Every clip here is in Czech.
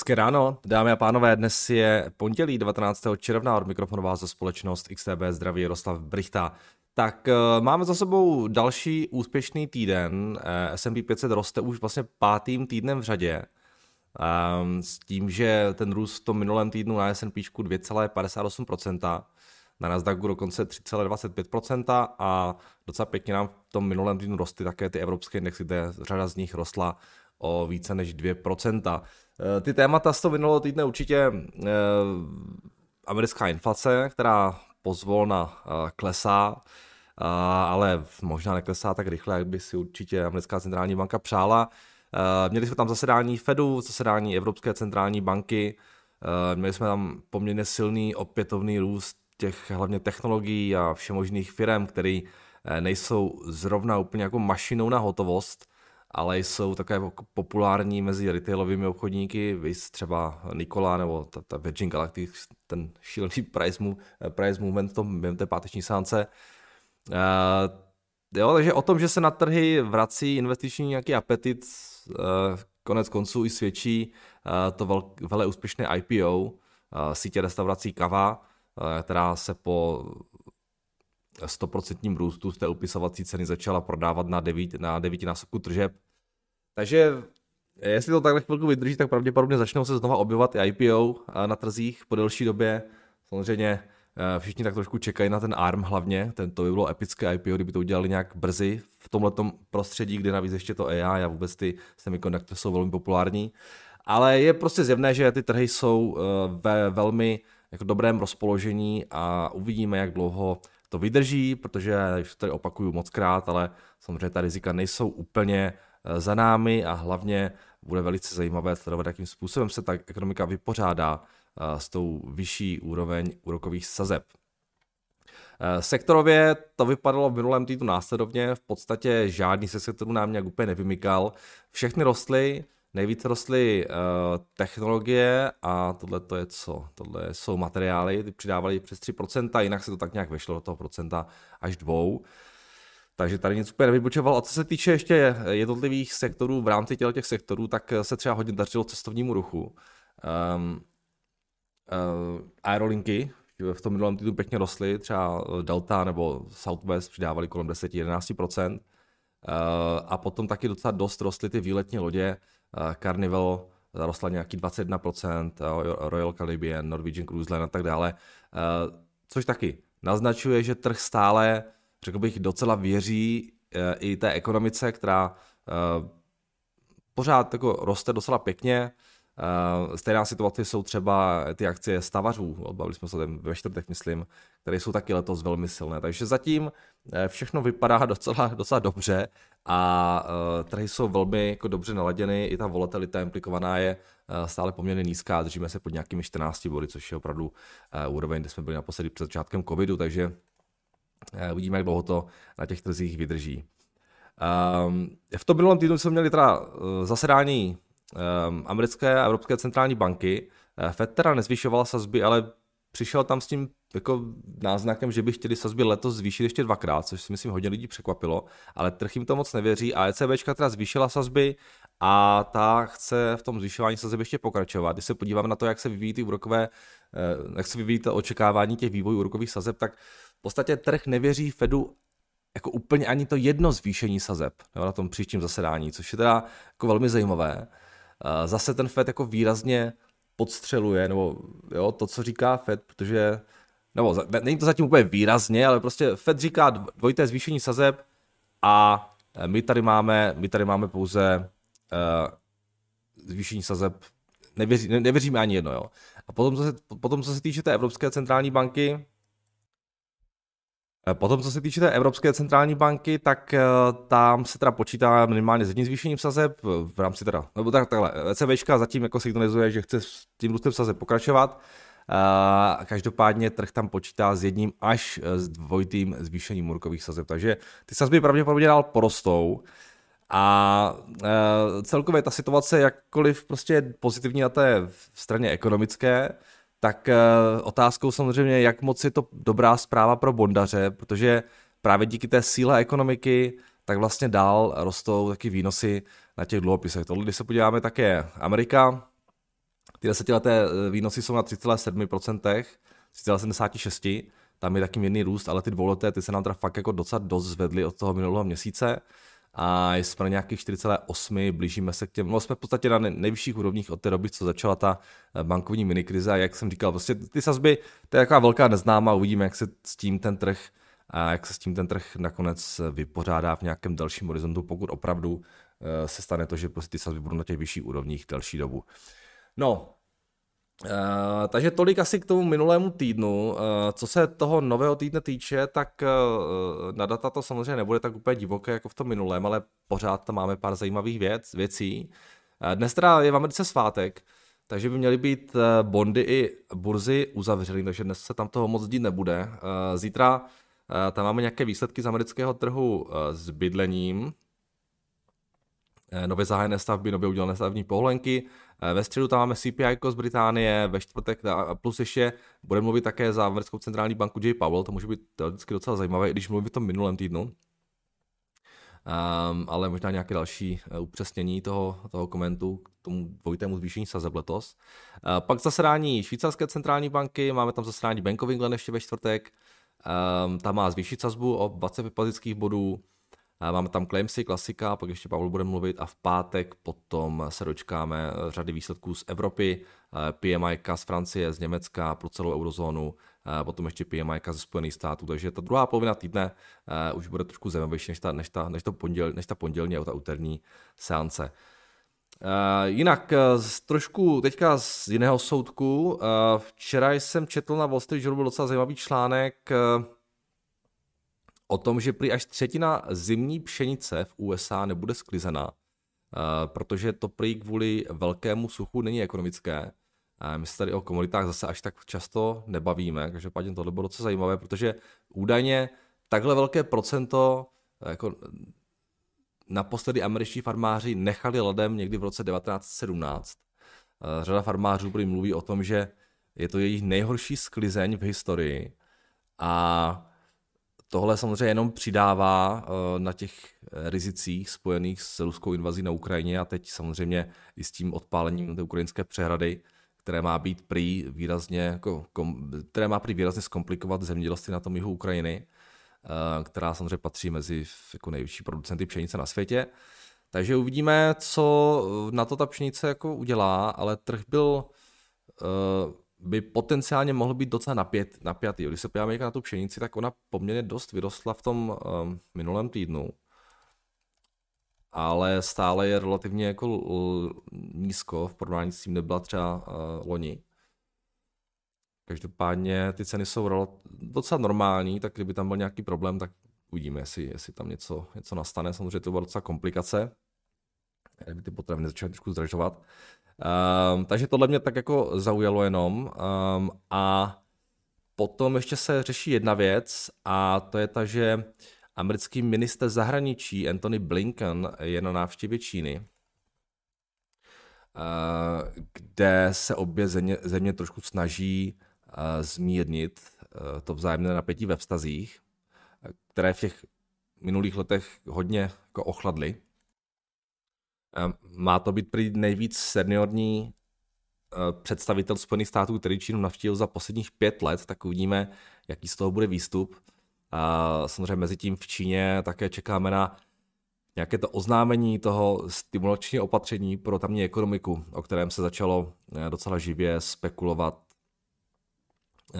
Hezké ráno, dámy a pánové, dnes je pondělí 19. června, od mikrofonu vás za společnost XTB zdraví Jaroslav Brichta. Tak eh, máme za sebou další úspěšný týden, eh, S&P 500 roste už vlastně pátým týdnem v řadě, ehm, s tím, že ten růst v tom minulém týdnu na S&P 2,58%, na Nasdaqu dokonce 3,25% a docela pěkně nám v tom minulém týdnu rostly také ty evropské indexy, kde řada z nich rostla o více než 2%. Eh, ty témata z toho minulého týdne určitě eh, americká inflace, která pozvolna eh, klesá, ale možná neklesá tak rychle, jak by si určitě americká centrální banka přála. Měli jsme tam zasedání Fedu, zasedání Evropské centrální banky, měli jsme tam poměrně silný opětovný růst těch hlavně technologií a všemožných firm, které nejsou zrovna úplně jako mašinou na hotovost, ale jsou také populární mezi retailovými obchodníky, vys třeba Nikola nebo ta, ta Virgin Galactic, ten šílený price, move, price movement v tom během té páteční sánce. Uh, jo, takže o tom, že se na trhy vrací investiční nějaký apetit, uh, konec konců i svědčí uh, to vel, úspěšné IPO, uh, sítě restaurací Kava, uh, která se po 100% růstu z té upisovací ceny začala prodávat na, 9, na 9 násobku tržeb. Takže jestli to takhle chvilku vydrží, tak pravděpodobně začnou se znova objevovat i IPO na trzích po delší době. Samozřejmě eh, všichni tak trošku čekají na ten ARM hlavně, ten, to by bylo epické IPO, kdyby to udělali nějak brzy v tomhle prostředí, kde navíc ještě to AI a vůbec ty semiconductory jsou velmi populární. Ale je prostě zjevné, že ty trhy jsou eh, ve velmi jako dobrém rozpoložení a uvidíme, jak dlouho to vydrží, protože, už to tady opakuju moc krát, ale samozřejmě ta rizika nejsou úplně eh, za námi a hlavně bude velice zajímavé sledovat, jakým způsobem se ta ekonomika vypořádá eh, s tou vyšší úroveň úrokových sazeb. Eh, sektorově to vypadalo v minulém týdnu následovně, v podstatě žádný se sektorů nám nějak úplně nevymykal. Všechny rostly, Nejvíce rostly uh, technologie a tohle to je co? Tohle jsou materiály, ty přidávali přes 3%, jinak se to tak nějak vešlo do toho procenta až dvou. Takže tady nic úplně nevybočoval. A co se týče ještě jednotlivých sektorů v rámci těchto těch sektorů, tak se třeba hodně dařilo cestovnímu ruchu. Um, uh, aerolinky v tom minulém týdnu pěkně rostly, třeba Delta nebo Southwest přidávali kolem 10-11%. Uh, a potom taky docela dost rostly ty výletní lodě, Carnival zarostla nějaký 21%, Royal Caribbean, Norwegian Cruise Line a tak dále, což taky naznačuje, že trh stále, řekl bych, docela věří i té ekonomice, která pořád jako roste docela pěkně, Uh, stejná situace jsou třeba ty akcie stavařů, odbavili jsme se tam ve čtvrtek, myslím, které jsou taky letos velmi silné. Takže zatím eh, všechno vypadá docela, docela dobře a uh, trhy jsou velmi jako dobře naladěny, i ta volatilita implikovaná je uh, stále poměrně nízká, držíme se pod nějakými 14 body, což je opravdu úroveň, kde jsme byli naposledy před začátkem covidu, takže uvidíme, jak dlouho to na těch trzích vydrží. Um, v tom minulém týdnu jsme měli teda zasedání americké a evropské centrální banky. Uh, Fed teda nezvyšovala sazby, ale přišel tam s tím jako náznakem, že by chtěli sazby letos zvýšit ještě dvakrát, což si myslím hodně lidí překvapilo, ale trh jim to moc nevěří a ECB teda zvýšila sazby a ta chce v tom zvyšování sazeb ještě pokračovat. Když se podíváme na to, jak se vyvíjí ty úrokové, eh, jak se vyvíjí to očekávání těch vývojů úrokových sazeb, tak v podstatě trh nevěří Fedu jako úplně ani to jedno zvýšení sazeb jo, na tom příštím zasedání, což je teda jako velmi zajímavé. Zase ten Fed jako výrazně podstřeluje, nebo jo, to, co říká Fed, protože, nebo není to zatím úplně výrazně, ale prostě Fed říká dvojité zvýšení sazeb a eh, my tady máme, my tady máme pouze uh, zvýšení sazeb, nevěří, ne, nevěříme ani jedno, jo. A potom, co se, potom, co se týče té Evropské centrální banky, potom, co se týče té Evropské centrální banky, tak eh, tam se teda počítá minimálně s jedním zvýšením sazeb v rámci teda, nebo tak, takhle, ECBčka zatím jako signalizuje, že chce s tím růstem sazeb pokračovat. Každopádně trh tam počítá s jedním až s dvojitým zvýšením úrokových sazeb, takže ty sazby pravděpodobně dál porostou. A celkově ta situace, jakkoliv prostě pozitivní na té straně ekonomické, tak uh, otázkou samozřejmě, jak moc je to dobrá zpráva pro bondaře, protože právě díky té síle ekonomiky tak vlastně dál rostou taky výnosy na těch dluhopisech. Tohle, když se podíváme také Amerika, Ty desetileté výnosy jsou na 3,7%, 3,76%, tam je taky mírný růst, ale ty dvouleté, ty se nám teda fakt jako docela dost zvedly od toho minulého měsíce a jsme na nějakých 4,8, blížíme se k těm, no jsme v podstatě na nejvyšších úrovních od té doby, co začala ta eh, bankovní minikrize a jak jsem říkal, prostě ty sazby, to je taková velká neznámá, uvidíme, jak se s tím ten trh a jak se s tím ten trh nakonec vypořádá v nějakém dalším horizontu, pokud opravdu eh, se stane to, že prostě ty sazby budou na těch vyšších úrovních delší dobu. No, Uh, takže tolik asi k tomu minulému týdnu. Uh, co se toho nového týdne týče, tak uh, na data to samozřejmě nebude tak úplně divoké jako v tom minulém, ale pořád tam máme pár zajímavých věc, věcí. Uh, dnes teda je v Americe svátek, takže by měly být uh, bondy i burzy uzavřeny, takže dnes se tam toho moc dít nebude. Uh, zítra uh, tam máme nějaké výsledky z amerického trhu uh, s bydlením, nově zahájené stavby, nově udělané stavební povolenky, Eh, ve středu tam máme CPI z Británie, ve čtvrtek plus ještě bude mluvit také za americkou centrální banku J. Powell, to může být teoreticky docela zajímavé, i když mluví v tom minulém týdnu. Um, ale možná nějaké další uh, upřesnění toho, toho komentu k tomu dvojitému zvýšení sazeb letos. Uh, pak zasedání švýcarské centrální banky, máme tam zasedání Bank of England ještě ve čtvrtek, um, tam má zvýšit sazbu o 20 bazických bodů, Máme tam Claimsy, klasika, pak ještě Pavel bude mluvit a v pátek potom se dočkáme eh, řady výsledků z Evropy, eh, PMI z Francie, z Německa pro celou eurozónu, eh, potom ještě PMI ze Spojených států, takže ta druhá polovina týdne už bude trošku zajímavější než ta, než ta, než to ponděl, než ta pondělní a ta úterní seance. Jinak trošku teďka z jiného soudku. Včera jsem četl na Wall Street Journal docela zajímavý článek o tom, že prý až třetina zimní pšenice v USA nebude sklizena, eh, protože to prý kvůli velkému suchu není ekonomické. My se tady o komoditách zase až tak často nebavíme, paděm tohle bylo docela zajímavé, protože údajně takhle velké procento jako naposledy američtí farmáři nechali ledem někdy v roce 1917. Eh, řada farmářů prý mluví o tom, že je to jejich nejhorší sklizeň v historii a tohle samozřejmě jenom přidává eh, na těch rizicích spojených s ruskou invazí na Ukrajině a teď samozřejmě i s tím odpálením té ukrajinské přehrady, které má být prý výrazně, jako, které má prý výrazně zkomplikovat zemědělství na tom jihu Ukrajiny, eh, která samozřejmě patří mezi jako nejvyšší producenty pšenice na světě. Takže uvidíme, co na to ta pšenice jako udělá, ale trh byl by potenciálně mohl být docela napět, napjatý. Když se podíváme na tu pšenici, tak ona poměrně dost vyrostla v tom um, minulém týdnu. Ale stále je relativně jako nízko v porovnání s tím nebyla třeba uh, loni. Každopádně ty ceny jsou docela normální, tak kdyby tam byl nějaký problém, tak uvidíme, jestli, jestli tam něco, něco nastane. Samozřejmě to byla docela komplikace, kdyby ty potraviny začaly trošku zdražovat. Um, takže tohle mě tak jako zaujalo jenom. Um, a potom ještě se řeší jedna věc a to je ta, že americký minister zahraničí Anthony Blinken je na návštěvě Číny, uh, kde se obě země, země trošku snaží uh, zmírnit uh, to vzájemné napětí ve vztazích, které v těch minulých letech hodně jako ochladly. Má to být prý nejvíc seniorní eh, představitel Spojených států, který Čínu navštívil za posledních pět let, tak uvidíme, jaký z toho bude výstup. A samozřejmě mezi tím v Číně také čekáme na nějaké to oznámení toho stimulačního opatření pro tamní ekonomiku, o kterém se začalo eh, docela živě spekulovat Eh,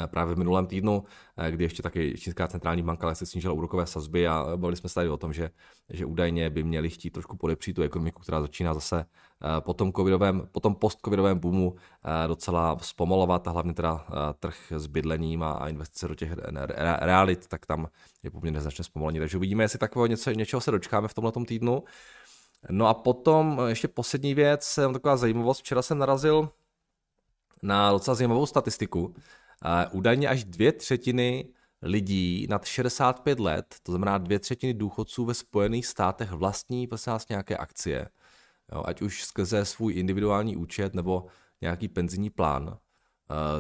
právě v minulém týdnu, eh, kdy ještě taky Čínská centrální banka se snížila úrokové sazby a bavili jsme se tady o tom, že, že údajně by měli chtít trošku podepřít tu ekonomiku, která začíná zase eh, po tom, covidovém, po tom post-covidovém boomu docela zpomalovat a hlavně teda trh s bydlením a investice do těch realit, tak tam je poměrně značně zpomalení. Takže uvidíme, jestli takového něco, něčeho se dočkáme v tomhle týdnu. No a potom ještě poslední věc, taková zajímavost. Včera jsem narazil na docela zajímavou statistiku, údajně až dvě třetiny lidí nad 65 let, to znamená dvě třetiny důchodců ve Spojených státech vlastní prosím vás nějaké akcie, jo, ať už skrze svůj individuální účet nebo nějaký penzijní plán, uh,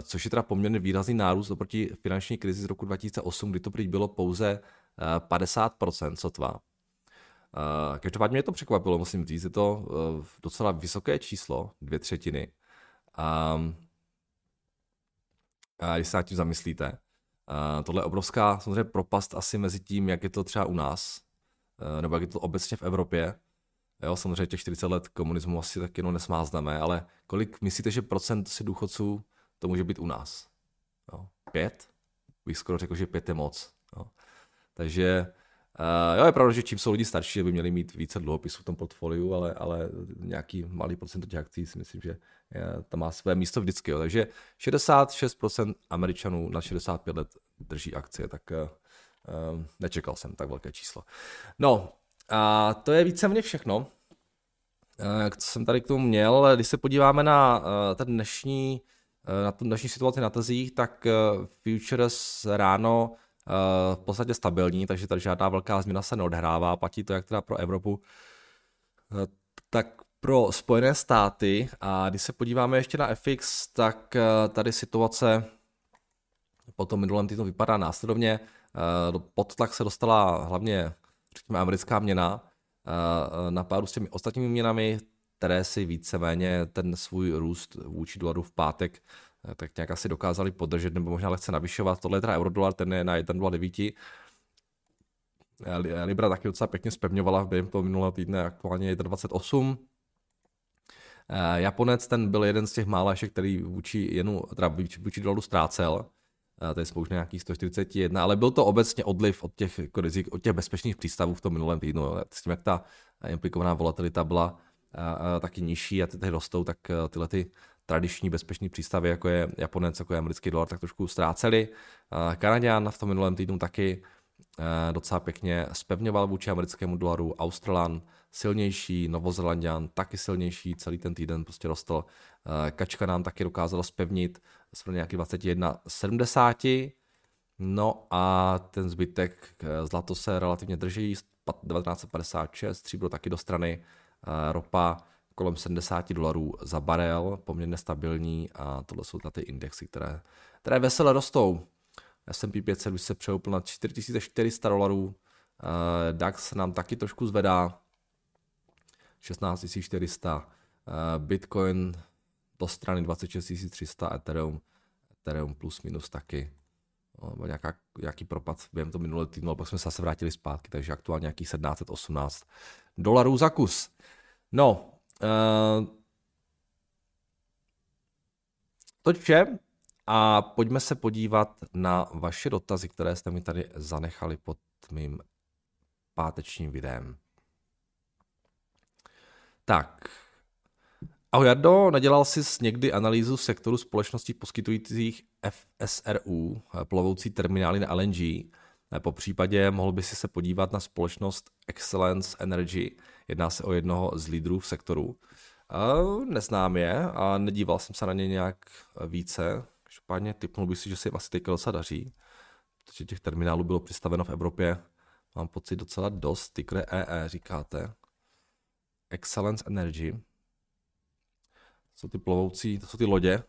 což je teda poměrně výrazný nárůst oproti finanční krizi z roku 2008, kdy to prý bylo pouze uh, 50% sotva. Uh, každopádně mě to překvapilo, musím říct, je to uh, docela vysoké číslo, dvě třetiny. Um, když se nad tím zamyslíte. Tohle je obrovská samozřejmě propast asi mezi tím, jak je to třeba u nás, uh, nebo jak je to obecně v Evropě. Jo, samozřejmě těch 40 let komunismu asi tak jenom nesmázneme, ale kolik myslíte, že procent si důchodců to může být u nás? Jo, pět? Bych skoro řekl, že pět je moc. Jo. Takže Uh, jo, je pravda, že čím jsou lidi starší, by měli mít více dluhopisů v tom portfoliu, ale, ale nějaký malý procent těch akcí si myslím, že je, tam má své místo vždycky. Jo. Takže 66% Američanů na 65 let drží akcie, tak uh, nečekal jsem tak velké číslo. No, a to je víceméně všechno, uh, co jsem tady k tomu měl. Když se podíváme na uh, ten dnešní, uh, na tu dnešní situaci na trzích, tak uh, futures ráno v podstatě stabilní, takže tady žádná velká změna se neodhrává. Platí to jak teda pro Evropu, eh, tak pro Spojené státy. A když se podíváme ještě na FX, tak eh, tady situace po tom minulém týdnu vypadá následovně. Eh, pod tlak se dostala hlavně, řekněme, americká měna na páru s těmi ostatními měnami, které si víceméně ten svůj růst vůči dolaru v pátek Eh, tak nějak asi dokázali podržet nebo možná lehce navyšovat. Tohle je teda eurodolar, ten je na 1,29. Eh, Libra taky docela pěkně spevňovala během toho minulého týdne, aktuálně 1,28. Eh, Japonec ten byl jeden z těch mála který vůči, jenu, teda vůči, dolaru ztrácel. Tady jsme už nějaký 141, ale byl to obecně odliv od těch, jako rizik, od těch bezpečných přístavů v tom minulém týdnu. Jo. S tím, jak ta implikovaná volatilita byla taky nižší a ty, ty rostou, tak tyhle ty tradiční bezpečný přístavy, jako je Japonec, jako je americký dolar, tak trošku ztráceli. Kanaděn v tom minulém týdnu taky eh, docela pěkně spevňoval vůči americkému dolaru, Australan silnější, Novozelandian taky silnější, celý ten týden prostě rostl. Eh, Kačka nám taky dokázala spevnit z nějaký 21,70. No a ten zbytek, eh, zlato se relativně drží, 1956, stříbro taky do strany, ropa kolem 70 dolarů za barel, poměrně stabilní a tohle jsou ty indexy, které, které vesele rostou. S&P 500 už se přehoupl na 4400 dolarů, uh, DAX nám taky trošku zvedá, 16400, uh, Bitcoin do strany 26300, Ethereum, Ethereum plus minus taky. No, nějaká, nějaký propad během to minulé týdnu, ale pak jsme se zase vrátili zpátky, takže aktuálně nějakých 1718 dolarů za kus. No, Uh, vše a pojďme se podívat na vaše dotazy, které jste mi tady zanechali pod mým pátečním videem. Tak. Ahoj Jardo, nedělal jsi někdy analýzu sektoru společností poskytujících FSRU, plovoucí terminály na LNG? Po případě mohl by si se podívat na společnost Excellence Energy, jedná se o jednoho z lídrů v sektoru. Neznám je a nedíval jsem se na ně nějak více. Každopádně typnul bych si, že se jim asi teďka docela daří, protože těch terminálů bylo přistaveno v Evropě, mám pocit docela dost, ticker EE říkáte. Excellence Energy. To jsou ty plovoucí, to jsou ty lodě.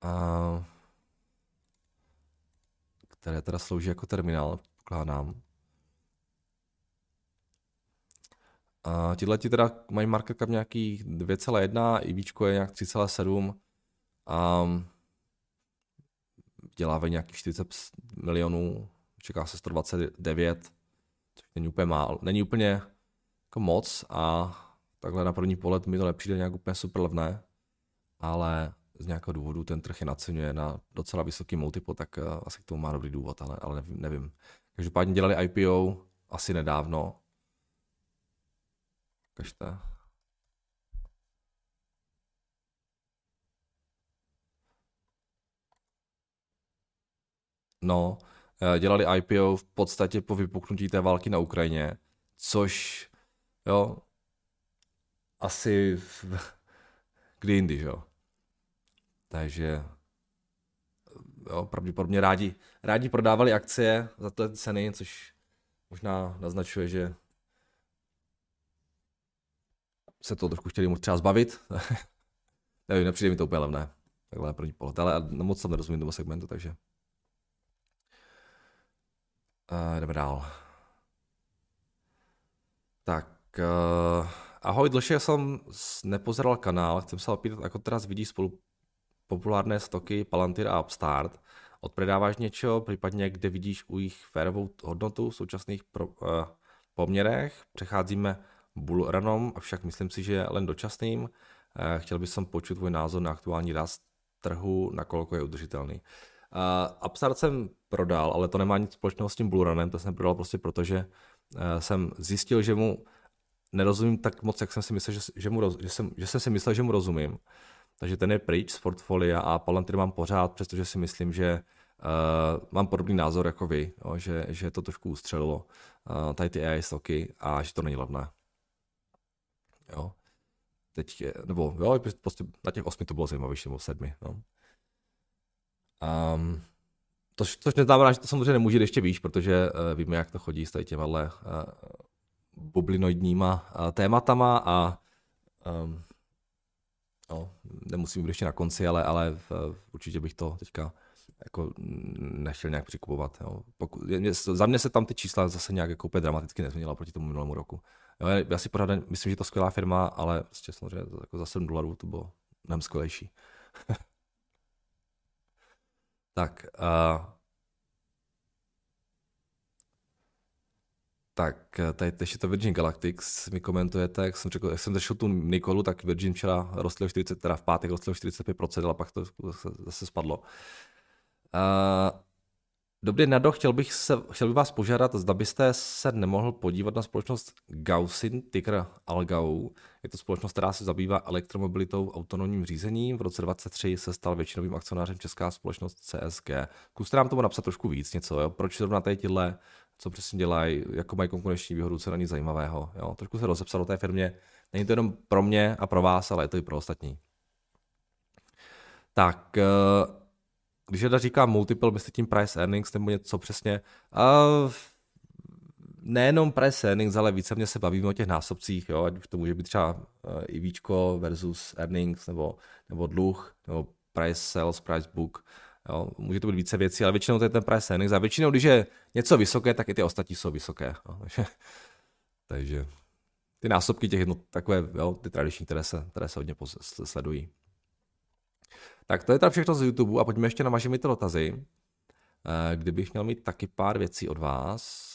A které teda slouží jako terminál, pokládám. A tihle ti teda mají market cap nějaký 2,1, IVčko je nějak 3,7 a dělávají nějakých 40 milionů, čeká se 129, což není úplně málo, není úplně jako moc a takhle na první pohled mi to nepřijde nějak úplně super levné, ale z nějakého důvodu ten trh je naceňuje na docela vysoký multiple, tak uh, asi k tomu má dobrý důvod, ale, ale nevím, nevím. Každopádně dělali IPO asi nedávno. Kažte. No, eh, dělali IPO v podstatě po vypuknutí té války na Ukrajině, což, jo, asi kdy jindy, jo. Takže jo, pravděpodobně rádi, rádi prodávali akcie za ty ceny, což možná naznačuje, že se to trošku chtěli třeba zbavit. Nevím, nepřijde mi to úplně levné. Takhle na první pohled, ale moc tam nerozumím tomu segmentu, takže. Uh, jdeme dál. Tak, uh, ahoj, dlhšie jsem nepozeral kanál, chcem se opýtat, ako teraz vidíš spolu populárné stoky Palantir a Upstart. Odpredáváš něčeho, případně kde vidíš u jich férovou hodnotu v současných pro, uh, poměrech? Přecházíme bullrunom, avšak myslím si, že len dočasným. Uh, chtěl bych som počuť tvůj názor na aktuální rast trhu, nakoľko je udržitelný. Uh, Upstart jsem prodal, ale to nemá nic společného s tím bullrunem, to jsem prodal prostě proto, že uh, jsem zjistil, že mu nerozumím tak moc, jak jsem si myslel, že, že, mu roz, že, jsem, že jsem si myslel, že mu rozumím. Takže ten je pryč z portfolia a Palantir mám pořád, přestože si myslím, že uh, mám podobný názor jako vy, jo, že, že to trošku ustřelilo uh, tady ty AI stoky a že to není levné. Jo. Teď, je, nebo jo, prostě na těch osmi to bylo zajímavější, nebo sedmi. No. Um, to, což neznamená, že to samozřejmě nemůže ještě výš, protože uh, víme, jak to chodí s tady těma uh, bublinoidníma uh, tématama a um, no, nemusím být ještě na konci, ale, ale uh, určitě bych to teďka jako nechtěl nějak přikupovat. Jo. Pokud, mě, za mě se tam ty čísla zase nějak jako úplně dramaticky nezměnila proti tomu minulému roku. Jo, já si pořád myslím, že je to skvělá firma, ale prostě samozřejmě jako za 7 dolarů to bylo mnohem skvělejší. tak, uh, Tak, eh, tady ještě to Virgin Galactic mi komentujete, jak jsem řekl, jak jsem řešil tu Nikolu, tak Virgin včera rostl 40, teda v pátek rostl 45%, ale pak to zase spadlo. Uh, Dobrý, Nado, chtěl bych, se, chtěl bych vás požádat, zda byste se nemohl podívat na společnost Gaussin, ticker Algau. Je to společnost, která se zabývá elektromobilitou, autonomním řízením. V roce 2023 se stal většinovým akcionářem česká společnost CSG. Zkuste nám tomu napsat trošku víc něco, jo? proč zrovna tady tyhle co přesně dělají, jako mají konkurenční výhodu, co není zajímavého. Jo? Trošku se rozepsal o té firmě. Není to jenom pro mě a pro vás, ale je to i pro ostatní. Tak, eh, když teda říká multiple, myslíte tím price earnings nebo něco přesně? Uh, nejenom price earnings, ale více mě se bavíme o těch násobcích, jo? ať už to může být třeba eh, i víčko versus earnings, nebo, nebo dluh, nebo price sales, price book. Jo, může to být více věcí, ale většinou to je ten price earnings a většinou, když je něco vysoké, tak i ty ostatní jsou vysoké. Jo, takže, takže ty násobky těch jedno, takové, jo, ty tradiční, které se, které se hodně sledují. Tak to je teda všechno z YouTube a pojďme ještě na vaše dotazy. Eh, kdybych měl mít taky pár věcí od vás.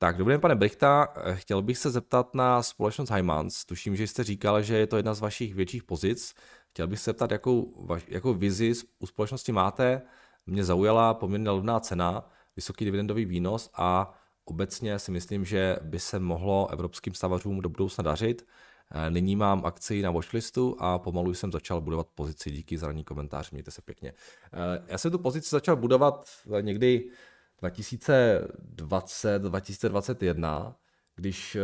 Tak, dobrý den, pane Brichta. Eh, chtěl bych se zeptat na společnost Hymans. Tuším, že jste říkal, že je to jedna z vašich větších pozic. Chtěl bych se zeptat, jakou, jakou vizi u společnosti máte. Mě zaujala poměrně levná cena, vysoký dividendový výnos a obecně si myslím, že by se mohlo evropským stavařům do budoucna dařit. Eh, nyní mám akci na watchlistu a pomalu jsem začal budovat pozici. Díky za ranní komentář, mějte se pěkně. Eh, já jsem tu pozici začal budovat někdy 2020, 2021, když eh,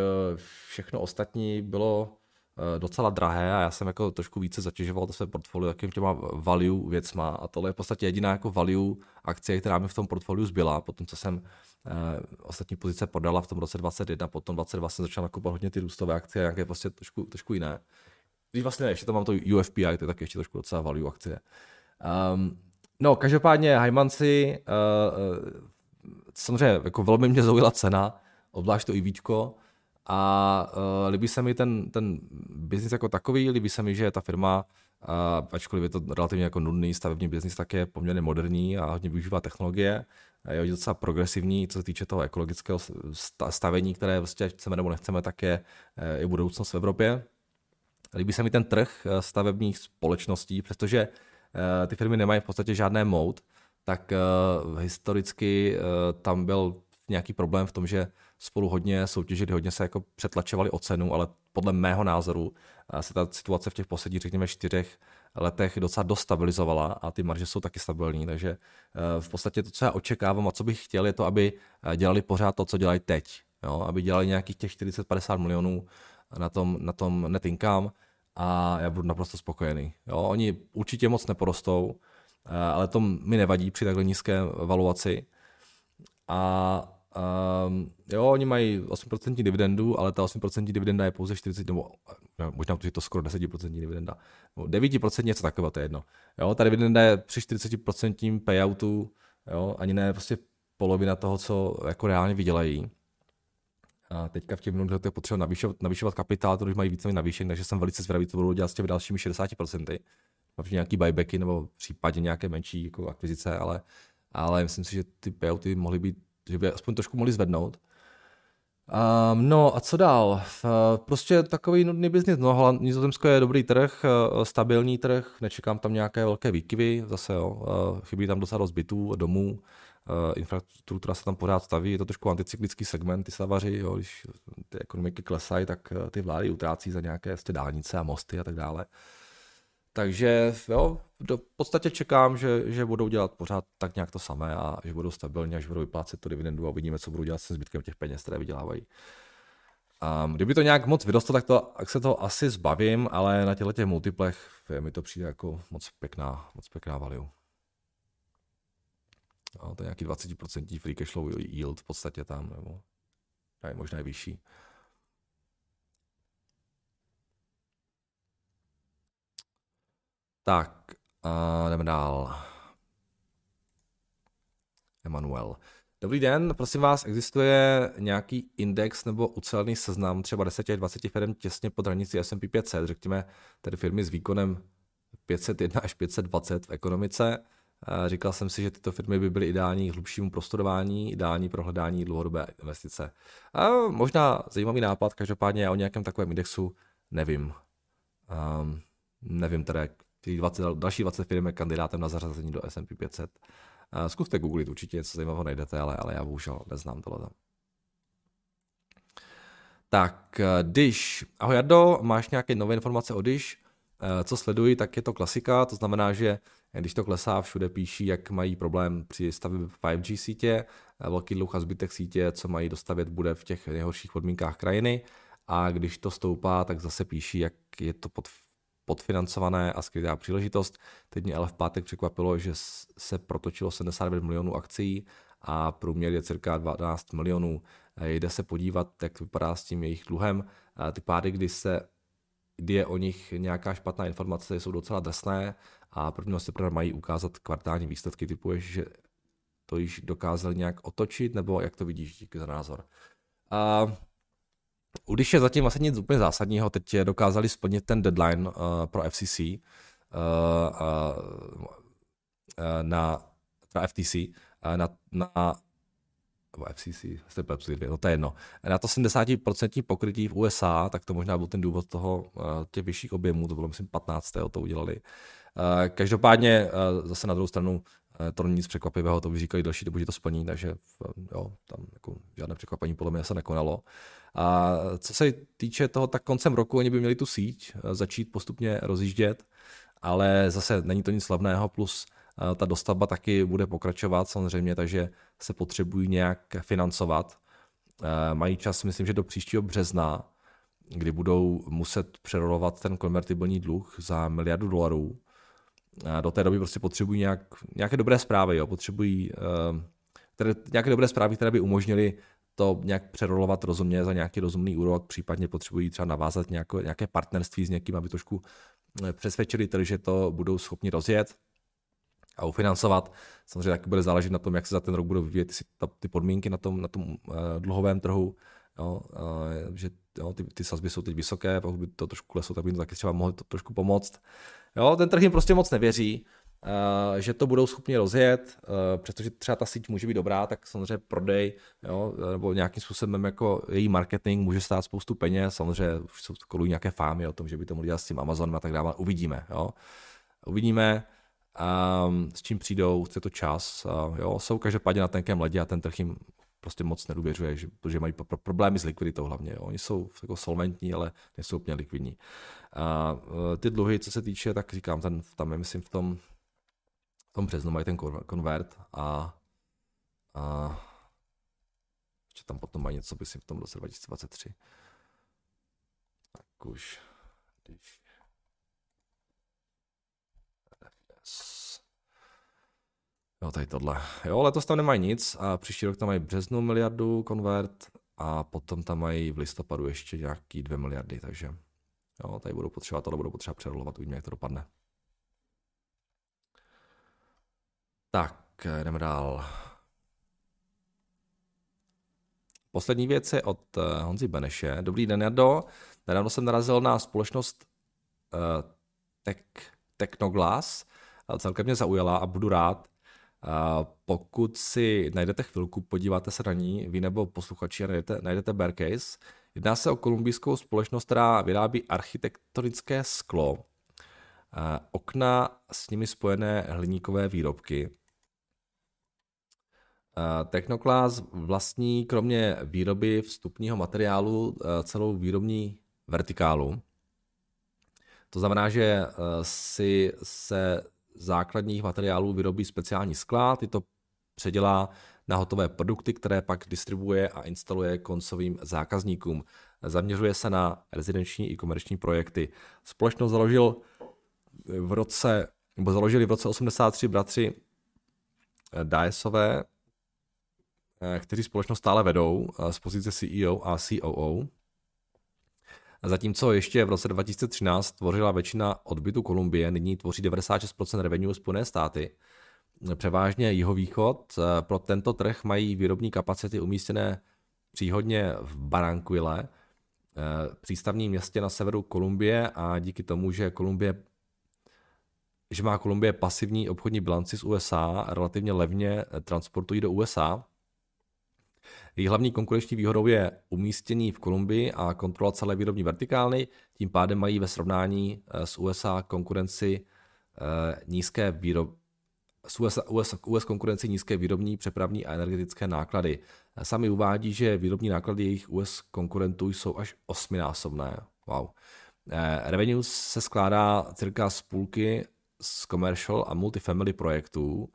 všechno ostatní bylo Eh, docela drahé a já jsem jako trošku více zatěžoval to své portfolio jakým těma value věcma a tohle je v podstatě jediná jako value akcie, která mi v tom portfoliu zbyla, potom co jsem eh, ostatní pozice podala v tom roce 2021, potom 2022 jsem začal nakupovat hodně ty růstové akcie, nějaké prostě trošku, trošku jiné. Když vlastně ne, ještě tam mám to UFPI, to je taky ještě trošku docela value akcie. Um, no, každopádně Hymansi, uh, uh, samozřejmě jako velmi mě zaujala cena, obzvlášť to i víčko, a uh, líbí se mi ten, ten biznis jako takový, líbí se mi, že ta firma, uh, ačkoliv je to relativně jako nudný stavební biznis, tak je poměrně moderní a hodně využívá technologie. Je docela progresivní, co se týče toho ekologického stavení, které vlastně chceme nebo nechceme, tak je, eh, je budoucnost v Evropě. Líbí se mi ten trh stavebních společností, přestože uh, ty firmy nemají v podstatě žádné mout, tak uh, historicky uh, tam byl nějaký problém v tom, že spolu hodně soutěžili, hodně se jako přetlačovali o cenu, ale podle mého názoru eh, se ta situace v těch posledních, řekněme, čtyřech letech docela dostabilizovala a ty marže jsou taky stabilní, takže v podstatě to, co já očekávám a co bych chtěl, je to, aby dělali pořád to, co dělají teď. Jo? Aby dělali nějakých těch 40-50 milionů na tom, na tom net income a já budu naprosto spokojený. Jo? Oni určitě moc neporostou, ale to mi nevadí při takhle nízké valuaci. A Um, jo, oni mají 8% dividendu, ale ta 8% dividenda je pouze 40, nebo no, možná to je to skoro 10% dividenda, nebo 9% něco takového, to je jedno. Jo, ta dividenda je při 40% payoutu, jo, ani ne prostě polovina toho, co jako reálně vydělají. A teďka v těch minulých letech potřebuji navyšovat, navyšovat kapitál, to už mají více navýšení, takže jsem velice zvědavý, co budou dělat s těmi dalšími 60%. Mám nějaký buybacky nebo případně nějaké menší jako akvizice, ale, ale myslím si, že ty payouty mohly být, že by aspoň trošku mohly zvednout. Um, no a co dál? Prostě takový nudný biznis. No, Nizozemsko je dobrý trh, eh, stabilní trh, nečekám tam nějaké velké výkyvy, zase jo, eh, chybí tam docela dost bytů, domů, eh, infrastruktura se tam pořád staví, je to trošku anticyklický segment, ty savaři, jo, když ty ekonomiky klesají, tak ty vlády utrácí za nějaké vlastně dálnice a mosty a tak dále. Takže jo, v podstatě čekám, že, že budou dělat pořád tak nějak to samé a že budou stabilní, až budou vyplácet to dividendu a uvidíme, co budou dělat se zbytkem těch peněz, které vydělávají. Um, kdyby to nějak moc vyrostlo, tak, to, tak se to asi zbavím, ale na těchto těch multiplech mi to přijde jako moc pěkná, moc pěkná value. No, to je nějaký 20% free cash flow yield v podstatě tam, nebo ne, možná je vyšší. Tak, a jdeme dál. Emanuel. Dobrý den, prosím vás, existuje nějaký index nebo ucelený seznam třeba 10 až 20 firm těsně pod hranicí S&P 500, řekněme tedy firmy s výkonem 501 až 520 v ekonomice. Říkal jsem si, že tyto firmy by byly ideální k hlubšímu prostudování, ideální pro hledání dlouhodobé investice. A možná zajímavý nápad, každopádně já o nějakém takovém indexu nevím. Um, nevím teda, jak těch 20, další 20 firm je kandidátem na zařazení do S&P 500. Zkuste googlit, určitě něco zajímavého najdete, ale, ale já bohužel neznám tohle. Tak, když, ahoj Jardo, máš nějaké nové informace o Dish? Eh, co sleduji, tak je to klasika, to znamená, že když to klesá, všude píší, jak mají problém při stavbě 5G sítě, eh, velký dluh a zbytek sítě, co mají dostavět, bude v těch nejhorších podmínkách krajiny. A když to stoupá, tak zase píší, jak je to pod podfinancované a skrytá příležitost. Teď mě ale v pátek překvapilo, že se protočilo 79 milionů akcí a průměr je cirka 12 milionů. Jde se podívat, jak vypadá s tím jejich dluhem. Ty pády, kdy se kdy je o nich nějaká špatná informace, jsou docela drsné a prvního se mají ukázat kvartální výsledky. Typuješ, že to již dokázali nějak otočit, nebo jak to vidíš, díky za názor. A když je zatím vlastně nic úplně zásadního, teď dokázali splnit ten deadline uh, pro FCC uh, uh, uh, na, na FTC, uh, na, na nebo FCC, no to je jedno, na to 70% pokrytí v USA, tak to možná byl ten důvod toho těch vyšších objemů, to bylo myslím 15. to udělali. Uh, každopádně uh, zase na druhou stranu to není nic překvapivého, to už říkali další dobu, že to splní, takže jo, tam jako žádné překvapení podle mě se nekonalo. A co se týče toho, tak koncem roku oni by měli tu síť eh, začít postupně rozjíždět, ale zase není to nic slavného, plus eh, ta dostavba taky bude pokračovat samozřejmě, takže se potřebují nějak financovat. Eh, mají čas, myslím, že do příštího března, kdy budou muset přerolovat ten konvertibilní dluh za miliardu dolarů. Do té doby prostě potřebují nějak, nějaké dobré zprávy, jo? potřebují které, nějaké dobré zprávy, které by umožnily to nějak přerolovat rozumně za nějaký rozumný úrok, případně potřebují třeba navázat nějaké, nějaké partnerství s někým, aby trošku eh, přesvědčili trh, že to budou schopni rozjet a ufinancovat. Samozřejmě taky bude záležet na tom, jak se za ten rok budou vyvíjet ty, ty podmínky na tom, na tom uh, dluhovém trhu. Jo, uh, že jo, ty, ty sazby jsou teď vysoké, pokud by to trošku kleslo, tak by to taky třeba mohlo to trošku pomoct. Jo, ten trh jim prostě moc nevěří. Eh, že to budou schopni rozjet, eh, přestože třeba ta síť může být dobrá, tak samozřejmě prodej, jo, nebo nějakým způsobem jako její marketing může stát spoustu peněz, samozřejmě už jsou kolují nějaké fámy o tom, že by to mohli dělat s tím Amazonem a tak dále, uvidíme, jo. Uvidíme, um, s čím přijdou, chce to čas, uh, jo, jsou každopádně na tenkém ledě a ten trh jim prostě moc nedůvěřuje, že, protože mají pro, problémy s likviditou hlavně. Jo. Oni jsou jako solventní, ale nejsou úplně likvidní. A uh, ty dluhy, co se týče, tak říkám, ten, tam je, myslím, v tom tom březnu mají ten konvert a, a ještě tam potom mají něco, myslím, v tom roce 2023. Tak už, když. Jo, tady tohle. Jo, letos tam nemají nic a příští rok tam mají březnu miliardu konvert a potom tam mají v listopadu ještě nějaký dvě miliardy, takže jo, tady budou potřebovat, tohle budou potřeba přerolovat, uvidíme, jak to dopadne. Tak, jdeme dál. poslední věc je od Honzi Beneše. Dobrý den, Jardo. Nedávno jsem narazil na společnost uh, Tech, Technoglass. Celkem mě zaujala a budu rád, pokud si najdete chvilku, podíváte se na ní, vy nebo posluchači najdete, najdete Bearcase, jedná se o kolumbijskou společnost, která vyrábí architektonické sklo, okna s nimi spojené hliníkové výrobky. Technoclass vlastní kromě výroby vstupního materiálu celou výrobní vertikálu. To znamená, že si se základních materiálů vyrobí speciální skla, tyto předělá na hotové produkty, které pak distribuje a instaluje koncovým zákazníkům. Zaměřuje se na rezidenční i komerční projekty. Společnost založil v roce, nebo založili v roce 83 bratři eh, Daesové, eh, kteří společnost stále vedou eh, z pozice CEO a COO. Zatímco ještě v roce 2013 tvořila většina odbytu Kolumbie, nyní tvoří 96% revenue Spojené státy, převážně jihovýchod. Pro tento trh mají výrobní kapacity umístěné příhodně v Baranquille, přístavním městě na severu Kolumbie a díky tomu, že Kolumbie že má Kolumbie pasivní obchodní bilanci z USA, relativně levně transportují do USA, její hlavní konkurenční výhodou je umístění v Kolumbii a kontrola celé výrobní vertikály, tím pádem mají ve srovnání eh, s USA konkurenci eh, nízké výrob, s USA, US, US konkurenci nízké výrobní, přepravní a energetické náklady. Sami uvádí, že výrobní náklady jejich US konkurentů jsou až osminásobné. Wow. Eh, revenue se skládá cirka z půlky z commercial a multifamily projektů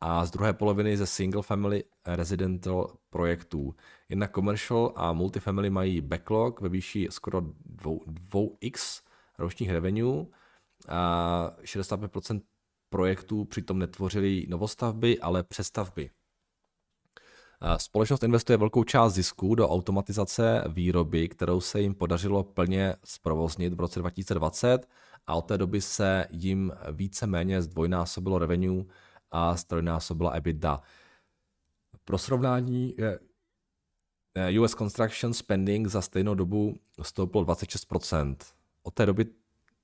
a z druhé poloviny ze single family residential projektů. Jednak commercial a multifamily mají backlog ve výši skoro 2x ročních revenue a 65% projektů přitom netvořili novostavby, ale přestavby. Společnost investuje velkou část zisků do automatizace výroby, kterou se jim podařilo plně zprovoznit v roce 2020 a od té doby se jim více-méně zdvojnásobilo revenue a strojnásobila EBITDA. Pro srovnání US Construction Spending za stejnou dobu stouplo 26%. Od té doby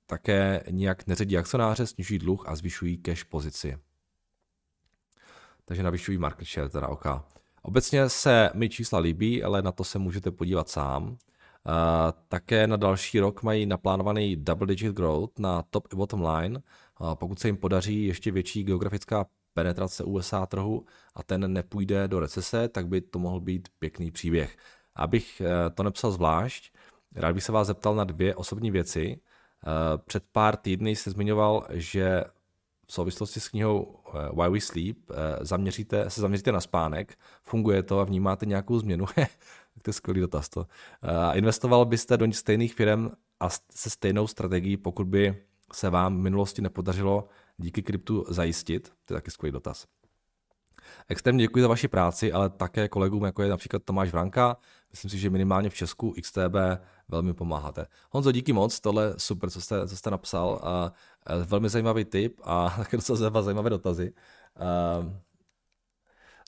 také nijak neředí akcionáře, snižují dluh a zvyšují cash pozici. Takže navyšují market share, teda OK. Obecně se mi čísla líbí, ale na to se můžete podívat sám. Uh, také na další rok mají naplánovaný double digit growth na top i bottom line. Uh, pokud se jim podaří ještě větší geografická penetrace USA trhu a ten nepůjde do recese, tak by to mohl být pěkný příběh. Abych uh, to nepsal zvlášť, rád bych se vás zeptal na dvě osobní věci. Před pár týdny se zmiňoval, že v souvislosti s knihou eh, Why We Sleep eh, zaměříte, se zaměříte na spánek, funguje to a vnímáte nějakou změnu. to je skvělý dotaz to. Eh, investoval byste do stejných firm a se stejnou strategií, pokud by se vám v minulosti nepodařilo díky kryptu zajistit? To je taky skvělý dotaz. Extrémně děkuji za vaši práci, ale také kolegům, jako je například Tomáš Vranka. Myslím si, že minimálně v Česku XTB velmi pomáháte. Honzo, díky moc, tohle super, co jste, co jste napsal. A, a velmi zajímavý tip a také docela zajímavé dotazy. A,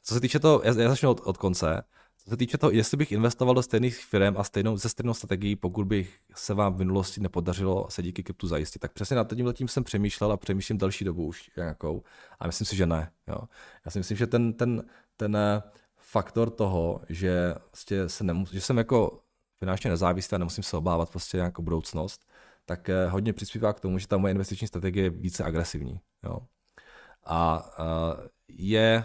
co se týče toho, já, já začnu od, od konce. Co se týče toho, jestli bych investoval do stejných firm a stejnou, ze stejnou strategií, pokud bych se vám v minulosti nepodařilo se díky kryptu zajistit, tak přesně nad tím zatím jsem přemýšlel a přemýšlím další dobu už nějakou. A myslím si, že ne. Jo. Já si myslím, že ten, ten, ten faktor toho, že, prostě se nemus, že jsem jako finančně nezávislý a nemusím se obávat prostě nějakou budoucnost, tak eh, hodně přispívá k tomu, že ta moje investiční strategie je více agresivní. Jo. A uh, je,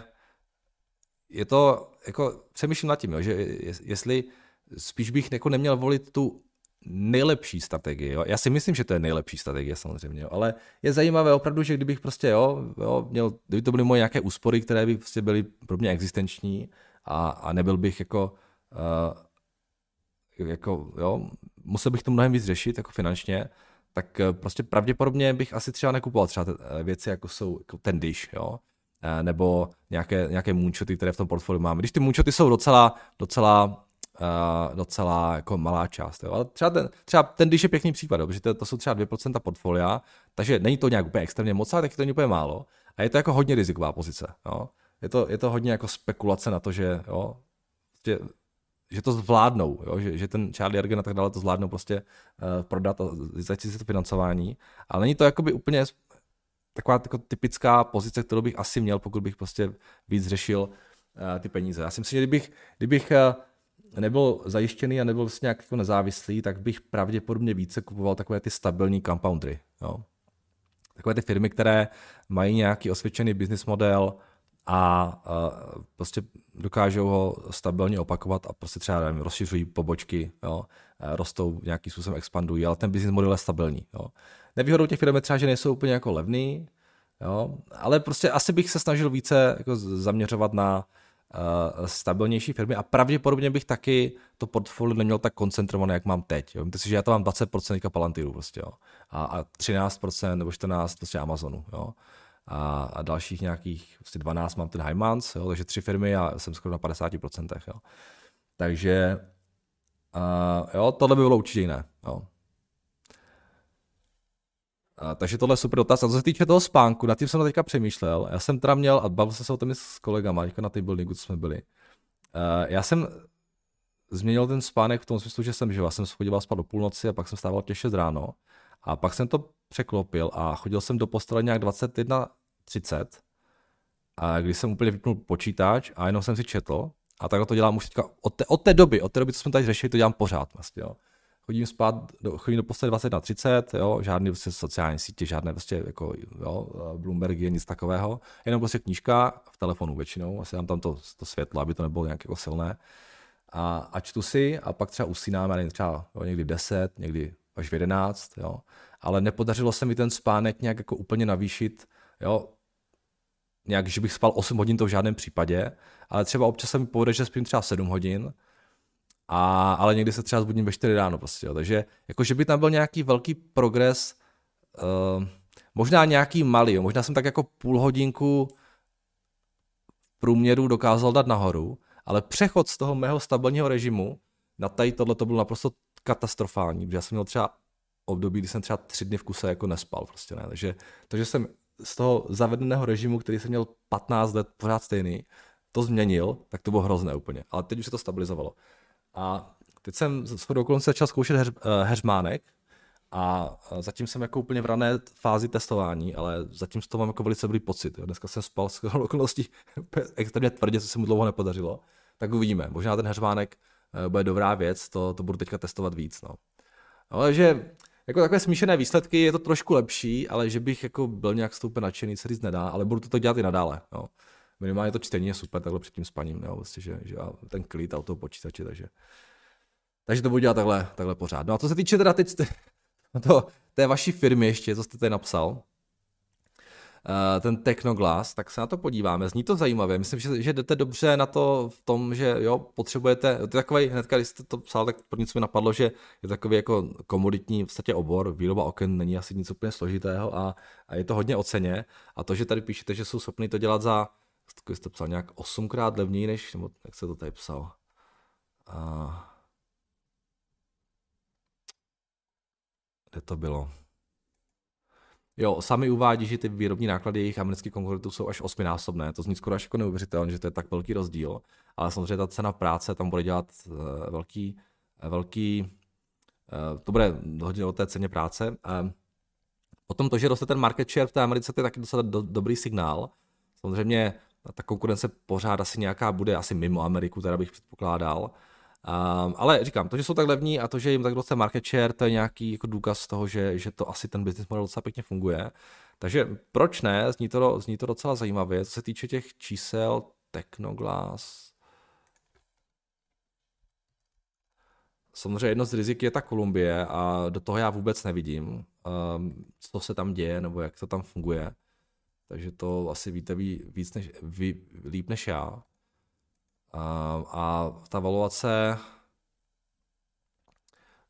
je to, jako přemýšlím nad tím, jo, že jestli spíš bych jako neměl volit tu nejlepší strategii. Jo. Já si myslím, že to je nejlepší strategie samozřejmě, jo. ale je zajímavé opravdu, že kdybych prostě, jo, jo měl, kdyby to byly moje nějaké úspory, které by prostě byly pro mě existenční a, a nebyl bych jako uh, jako, jo, musel bych to mnohem víc řešit, jako finančně, tak eh, prostě pravděpodobně bych asi třeba nekupoval třeba eh, věci, jako jsou jako ten dish, jo, nebo nějaké, nějaké moonshoty, které v tom portfoliu máme. Když ty moonshoty jsou docela, docela, uh, docela jako malá část, jo. ale třeba ten, třeba ten dish je pěkný příklad, jo, protože to, to jsou třeba 2% portfolia, takže není to nějak úplně extrémně moc, ale taky to není úplně málo. A je to jako hodně riziková pozice, jo. Je to, je to hodně jako spekulace na to, že jo, prostě že to zvládnou, jo? Že, že, ten Charlie Ergen a tak dále to zvládnou prostě uh, prodat a zajistit si to financování. Ale není to jakoby úplně taková jako typická pozice, kterou bych asi měl, pokud bych prostě víc řešil uh, ty peníze. Já si myslím, že kdybych, kdybych uh, nebyl zajištěný a nebyl vlastně nějak jako nezávislý, tak bych pravděpodobně více kupoval takové ty stabilní compoundry. Jo? Takové ty firmy, které mají nějaký osvědčený business model, a uh, prostě dokážou ho stabilně opakovat a prostě třeba nevím, rozšiřují pobočky, jo, rostou, nějakým způsobem expandují, ale ten business model je stabilní. Jo. Nevýhodou těch firm je třeba, že nejsou úplně jako levný, jo, ale prostě asi bych se snažil více jako zaměřovat na uh, stabilnější firmy a pravděpodobně bych taky to portfolio neměl tak koncentrované, jak mám teď. Jo. si, že já to mám 20% Palantiru prostě, jo, a, a 13% nebo 14% prostě Amazonu. Jo a, a dalších nějakých vlastně 12 mám ten Heimans, jo, takže tři firmy a jsem skoro na 50%. Jo. Takže uh, jo, tohle by bylo určitě jiné. Jo. A, takže tohle je super dotaz. A co se týče toho spánku, nad tím jsem teďka přemýšlel. Já jsem teda měl, a bavil jsem se o tom s kolegama, na té buildingu, co jsme byli. Uh, já jsem změnil ten spánek v tom smyslu, že jsem žil. Já jsem chodil spát do půlnoci a pak jsem stával těžce z ráno. A pak jsem to překlopil a chodil jsem do postele nějak 21.30, a když jsem úplně vypnul počítač a jenom jsem si četl, a tak to dělám už teďka od té, od té doby, od té doby, co jsme tady řešili, to dělám pořád vlastně, jo. Chodím spát, do, chodím do postele 21.30, jo, žádný prostě sociální sítě, žádné prostě jako, jo, Bloombergy, nic takového, jenom prostě knížka v telefonu většinou, asi dám tam to, to světlo, aby to nebylo nějak jako silné. A, a čtu si a pak třeba usínám, já nevím, třeba jo, někdy 10, někdy až v 11, jo. Ale nepodařilo se mi ten spánek nějak jako úplně navýšit, jo. Nějak, že bych spal 8 hodin, to v žádném případě, ale třeba občas se mi povede, že spím třeba 7 hodin, a, ale někdy se třeba zbudím ve 4 ráno prostě, jo. Takže jako, že by tam byl nějaký velký progres, uh, možná nějaký malý, jo. možná jsem tak jako půl hodinku v průměru dokázal dát nahoru, ale přechod z toho mého stabilního režimu na tady tohle to bylo naprosto katastrofální, protože já jsem měl třeba období, kdy jsem třeba tři dny v kuse jako nespal prostě ne, takže, takže jsem z toho zavedeného režimu, který jsem měl 15 let pořád stejný, to změnil, tak to bylo hrozné úplně, ale teď už se to stabilizovalo. A teď jsem z dokonce začal zkoušet heř, uh, heřmánek a zatím jsem jako úplně v rané fázi testování, ale zatím to mám jako velice dobrý pocit. Jo. Dneska jsem spal s okolností extrémně tvrdě, co se mu dlouho nepodařilo. Tak uvidíme. Možná ten heřmánek Eh, bude dobrá věc, to, to budu teďka testovat víc. No. no takže jako takové smíšené výsledky, je to trošku lepší, ale že bych jako byl nějak stoupen nadšený, se říct nedá, ale budu to dělat i nadále. Jo. Minimálně to čtení je super takhle před tím spaním, jo, vlastně, že, že ten klid a toho počítače, takže, takže to budu dělat takhle, takhle pořád. No a co se týče teda teď to, té vaší firmy ještě, co jste tady napsal, Eh, ten Technoglass, tak se na to podíváme. Zní to zajímavě. Myslím, že, že jdete dobře na to v tom, že jo, potřebujete, to je takový, hnedka, když jste to psal, tak první, co mi napadlo, že je takový jako komoditní v podstatě obor, výroba oken není asi nic úplně složitého a, a je to hodně oceně. A to, že tady píšete, že jsou schopni to dělat za, jste psal nějak osmkrát levněji, než, nebo jak se to tady psal. A... Kde to bylo? Jo, sami uvádí, že ty výrobní náklady jejich amerických konkurentů jsou až osminásobné. To zní skoro až jako neuvěřitelné, že to je tak velký rozdíl. Ale samozřejmě ta cena práce tam bude dělat uh, velký, uh, velký uh, to bude hodně o té ceně práce. Uh, potom to, že roste ten market share v té Americe, to je taky docela do, dobrý signál. Samozřejmě ta konkurence pořád asi nějaká bude, asi mimo Ameriku, teda bych předpokládal. Um, ale říkám, to, že jsou tak levní a to, že jim tak roste market share, to je nějaký jako důkaz toho, že, že to asi ten business model docela pěkně funguje. Takže proč ne? Zní to, zní to docela zajímavě. Co se týče těch čísel Technoglass, Samozřejmě jedno z rizik je ta Kolumbie a do toho já vůbec nevidím, um, co se tam děje nebo jak to tam funguje. Takže to asi víte víc než, vy, líp než já. A ta valuace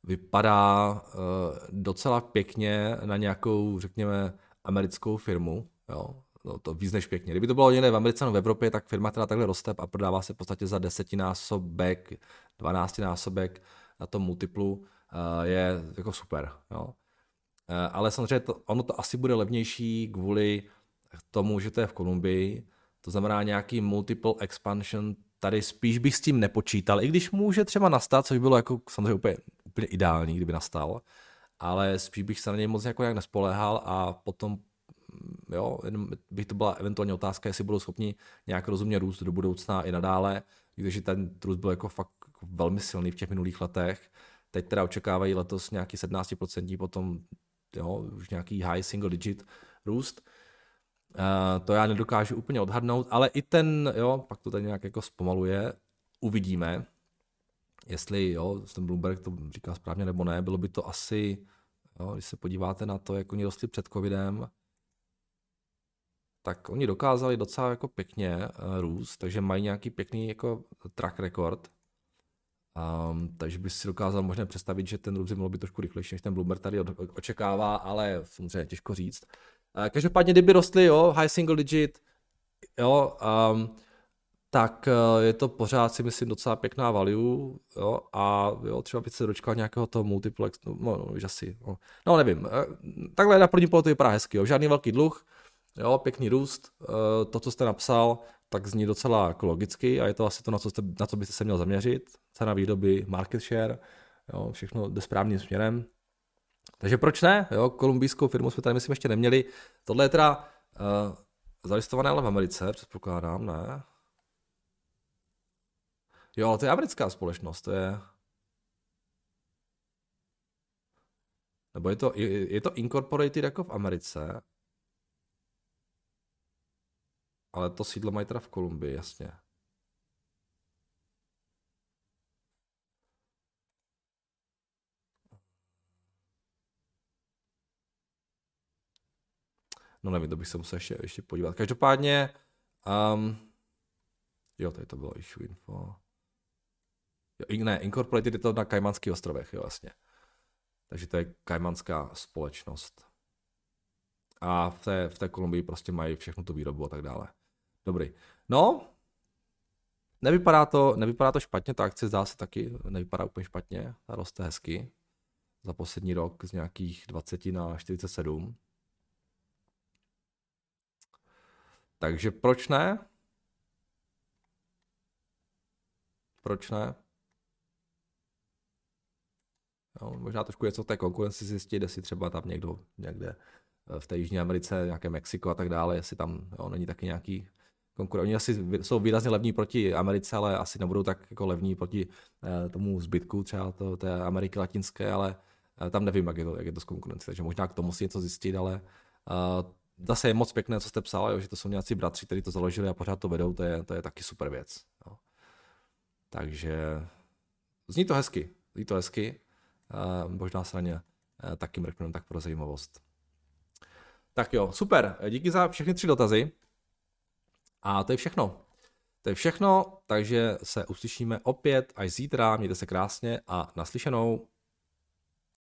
vypadá eh, docela pěkně na nějakou, řekněme, americkou firmu. Jo? No, to víc než pěkně. Kdyby to bylo někde v Americe nebo v Evropě, tak firma, která takhle roste a prodává se v podstatě za desetinásobek, dvanáctinásobek na tom multiplu, eh, je jako super. Jo? Eh, ale samozřejmě to, ono to asi bude levnější kvůli tomu, že to je v Kolumbii, to znamená nějaký multiple expansion tady spíš bych s tím nepočítal, i když může třeba nastat, což bylo jako samozřejmě úplně, úplně ideální, kdyby nastal, ale spíš bych se na něj moc jako jak nespoléhal a potom jo, jenom bych to byla eventuálně otázka, jestli budou schopni nějak rozumně růst do budoucna i nadále, když ten růst byl jako fakt velmi silný v těch minulých letech. Teď teda očekávají letos nějaký 17%, potom jo, už nějaký high single digit růst. Uh, to já nedokážu úplně odhadnout, ale i ten, jo, pak to tady nějak jako zpomaluje, uvidíme, jestli, jo, ten Bloomberg to říká správně nebo ne, bylo by to asi, jo, když se podíváte na to, jak oni rostli před covidem, tak oni dokázali docela jako pěkně uh, růst, takže mají nějaký pěkný jako track record. Um, takže by si dokázal možná představit, že ten růst by mohl být trošku rychlejší, než ten Bloomberg tady očekává, ale samozřejmě těžko říct. Každopádně, kdyby rostly, jo, high single digit, jo, um, tak uh, je to pořád si myslím docela pěkná value, jo, a jo, třeba bych se dočkal nějakého toho multiplex, no, no, no asi, no, no nevím, uh, takhle na první pohled to vypadá hezky, jo, žádný velký dluh, jo, pěkný růst, eh, to, co jste napsal, tak zní docela jako logicky a je to asi to, na co, jste, na co byste se měl zaměřit. Cena výroby, market share, jo, všechno jde správným směrem. Takže proč ne? Jo, kolumbijskou firmu jsme tady myslím ještě neměli. Tohle je teda uh, zalistované ale v Americe, předpokládám, ne? Jo, ale to je americká společnost, to je... Nebo je to, je, je to incorporated jako v Americe, ale to sídlo mají teda v Kolumbii, jasně. No nevím, to bych se musel ještě, ještě podívat. Každopádně, um, jo, tady to bylo issue info. Jo, ne, Incorporated je to na Kajmanských ostrovech, jo, vlastně. Takže to je kajmanská společnost. A v té, v té Kolumbii prostě mají všechno tu výrobu a tak dále. Dobrý. No, nevypadá to, nevypadá to špatně, ta akce zdá se taky, nevypadá úplně špatně, roste hezky. Za poslední rok z nějakých 20 na 47. Takže proč ne? Proč ne? Jo, možná trošku něco v té konkurenci zjistit, jestli třeba tam někdo někde v té Jižní Americe, nějaké Mexiko a tak dále, jestli tam jo, není taky nějaký konkurent. Oni asi jsou výrazně levní proti Americe, ale asi nebudou tak jako levní proti eh, tomu zbytku třeba to, té Ameriky latinské, ale eh, tam nevím, jak je to, jak je to s konkurencí, takže možná k tomu musí něco zjistit, ale uh, zase je moc pěkné, co jste psal, jo, že to jsou nějací bratři, kteří to založili a pořád to vedou, to je, to je taky super věc. Jo. Takže zní to hezky, zní to hezky, uh, možná se na ně uh, taky mrknu tak pro zajímavost. Tak jo, super, díky za všechny tři dotazy. A to je všechno. To je všechno, takže se uslyšíme opět až zítra. Mějte se krásně a naslyšenou.